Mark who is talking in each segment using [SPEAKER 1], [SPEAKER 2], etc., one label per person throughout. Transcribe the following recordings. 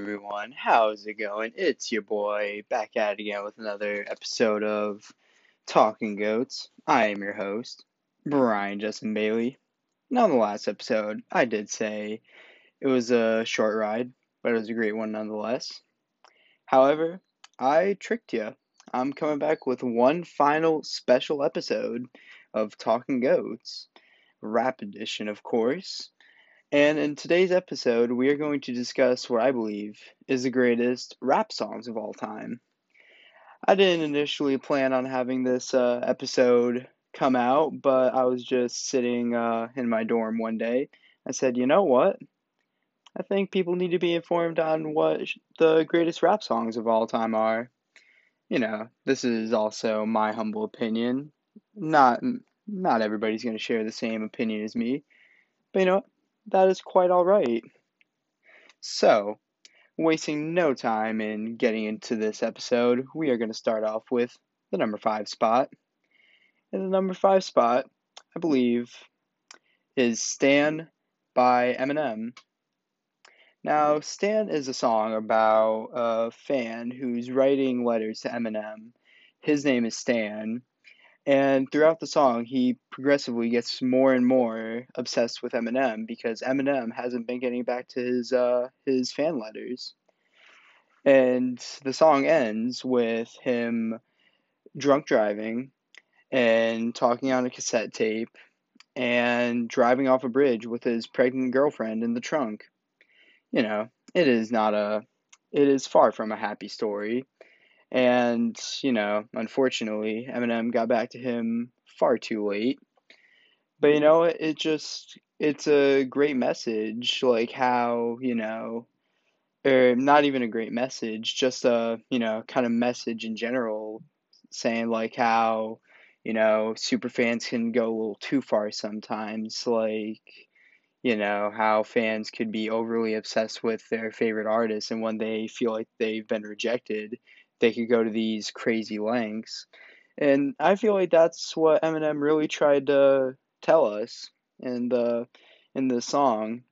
[SPEAKER 1] everyone, how's it going? It's your boy back at it again with another episode of Talking Goats. I am your host, Brian Justin Bailey. Now, in the last episode, I did say it was a short ride, but it was a great one nonetheless. However, I tricked you. I'm coming back with one final special episode of Talking Goats, rap edition, of course. And in today's episode, we are going to discuss what I believe is the greatest rap songs of all time. I didn't initially plan on having this uh, episode come out, but I was just sitting uh, in my dorm one day. I said, you know what? I think people need to be informed on what the greatest rap songs of all time are. You know, this is also my humble opinion. Not not everybody's going to share the same opinion as me. But you know? That is quite alright. So, wasting no time in getting into this episode, we are going to start off with the number five spot. And the number five spot, I believe, is Stan by Eminem. Now, Stan is a song about a fan who's writing letters to Eminem. His name is Stan, and throughout the song, he progressively gets more and more obsessed with Eminem because Eminem hasn't been getting back to his uh, his fan letters. And the song ends with him drunk driving and talking on a cassette tape and driving off a bridge with his pregnant girlfriend in the trunk. You know, it is not a it is far from a happy story and, you know, unfortunately, Eminem got back to him far too late. But, you know, it, just, it's a great message, like how, you know, or not even a great message, just a, you know, kind of message in general, saying like how, you know, super fans can go a little too far sometimes, like, you know, how fans could be overly obsessed with their favorite artist, and when they feel like they've been rejected, they could go to these crazy lengths. And I feel like that's what Eminem really tried to tell us in the in the song.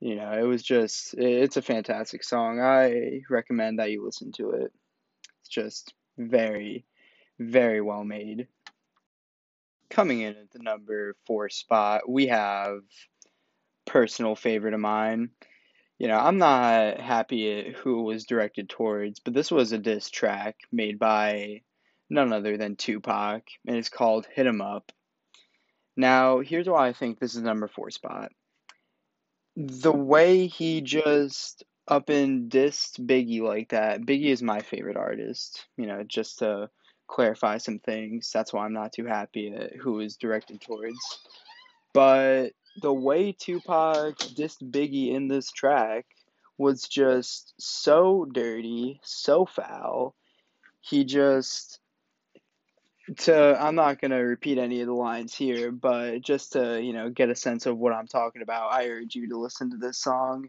[SPEAKER 1] You know, it was just it's a fantastic song. I recommend that you listen to it. It's just very very well made. Coming in at the number 4 spot, we have personal favorite of mine you know, I'm not happy at who it was directed towards, but this was a diss track made by none other than Tupac, and it's called Hit 'em Up. Now, here's why I think this is number four spot. The way he just up and dissed Biggie like that, Biggie is my favorite artist, you know, just to clarify some things. That's why I'm not too happy at who was directed towards. But the way Tupac dissed Biggie in this track was just so dirty, so foul. He just to I'm not gonna repeat any of the lines here, but just to, you know, get a sense of what I'm talking about, I urge you to listen to this song.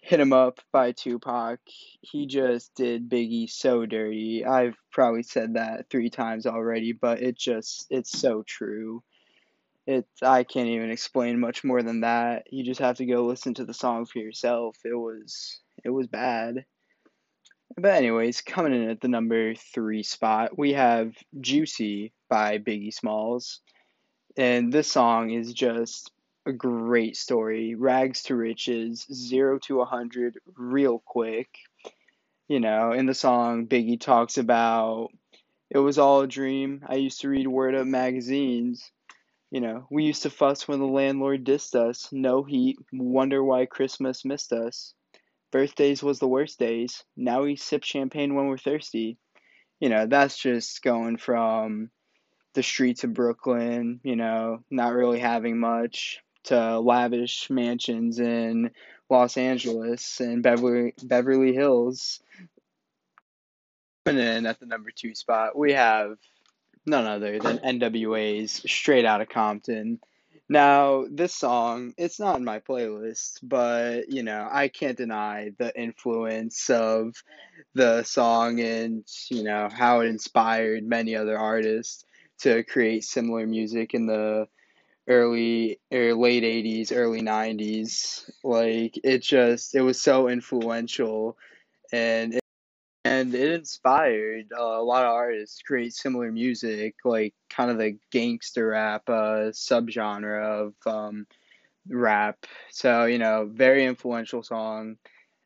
[SPEAKER 1] Hit 'em up by Tupac. He just did Biggie so dirty. I've probably said that three times already, but it just it's so true it I can't even explain much more than that. You just have to go listen to the song for yourself. It was it was bad. But anyways, coming in at the number 3 spot, we have Juicy by Biggie Smalls. And this song is just a great story. Rags to riches, 0 to a 100 real quick. You know, in the song Biggie talks about it was all a dream. I used to read Word Up magazines you know, we used to fuss when the landlord dissed us. No heat. Wonder why Christmas missed us. Birthdays was the worst days. Now we sip champagne when we're thirsty. You know, that's just going from the streets of Brooklyn, you know, not really having much, to lavish mansions in Los Angeles and Beverly, Beverly Hills. And then at the number two spot, we have none other than NWA's Straight Outta Compton. Now, this song, it's not in my playlist, but you know, I can't deny the influence of the song and you know how it inspired many other artists to create similar music in the early or late 80s, early 90s. Like it just it was so influential and it, and it inspired uh, a lot of artists to create similar music, like kind of the gangster rap uh, subgenre of um, rap. So, you know, very influential song.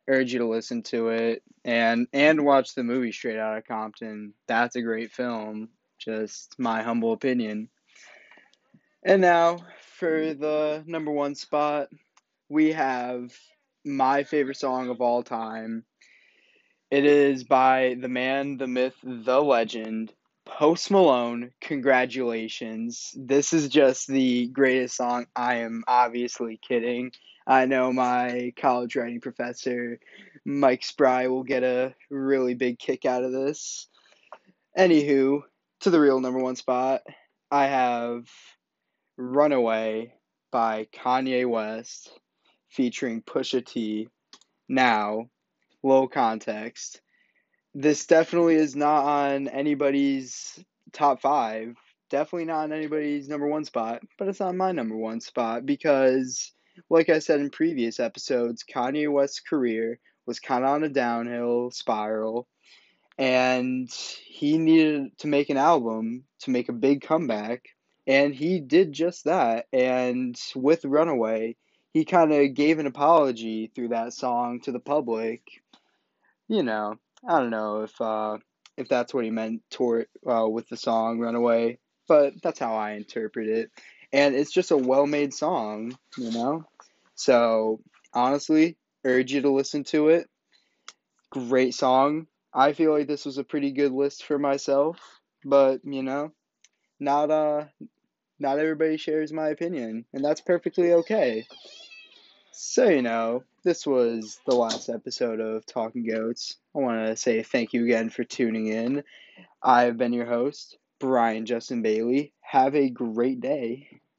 [SPEAKER 1] Urge you to listen to it and and watch the movie Straight Outta Compton. That's a great film. Just my humble opinion. And now for the number one spot, we have my favorite song of all time. It is by the man, the myth, the legend, Post Malone. Congratulations. This is just the greatest song. I am obviously kidding. I know my college writing professor, Mike Spry, will get a really big kick out of this. Anywho, to the real number one spot, I have Runaway by Kanye West featuring Pusha T. Now, low context. This definitely is not on anybody's top five. Definitely not on anybody's number one spot, but it's on my number one spot because, like I said in previous episodes, Kanye West's career was kind of on a downhill spiral, and he needed to make an album to make a big comeback and he did just that. And with Runaway, he kind of gave an apology through that song to the public. You know, I don't know if uh, if that's what he meant uh, with the song Runaway, but that's how I interpret it. And it's just a well-made song, you know. So honestly, urge you to listen to it. Great song. I feel like this was a pretty good list for myself, but you know, not uh not everybody shares my opinion, and that's perfectly okay. So, you know, this was the last episode of Talking Goats. I want to say thank you again for tuning in. I've been your host, Brian Justin Bailey. Have a great day.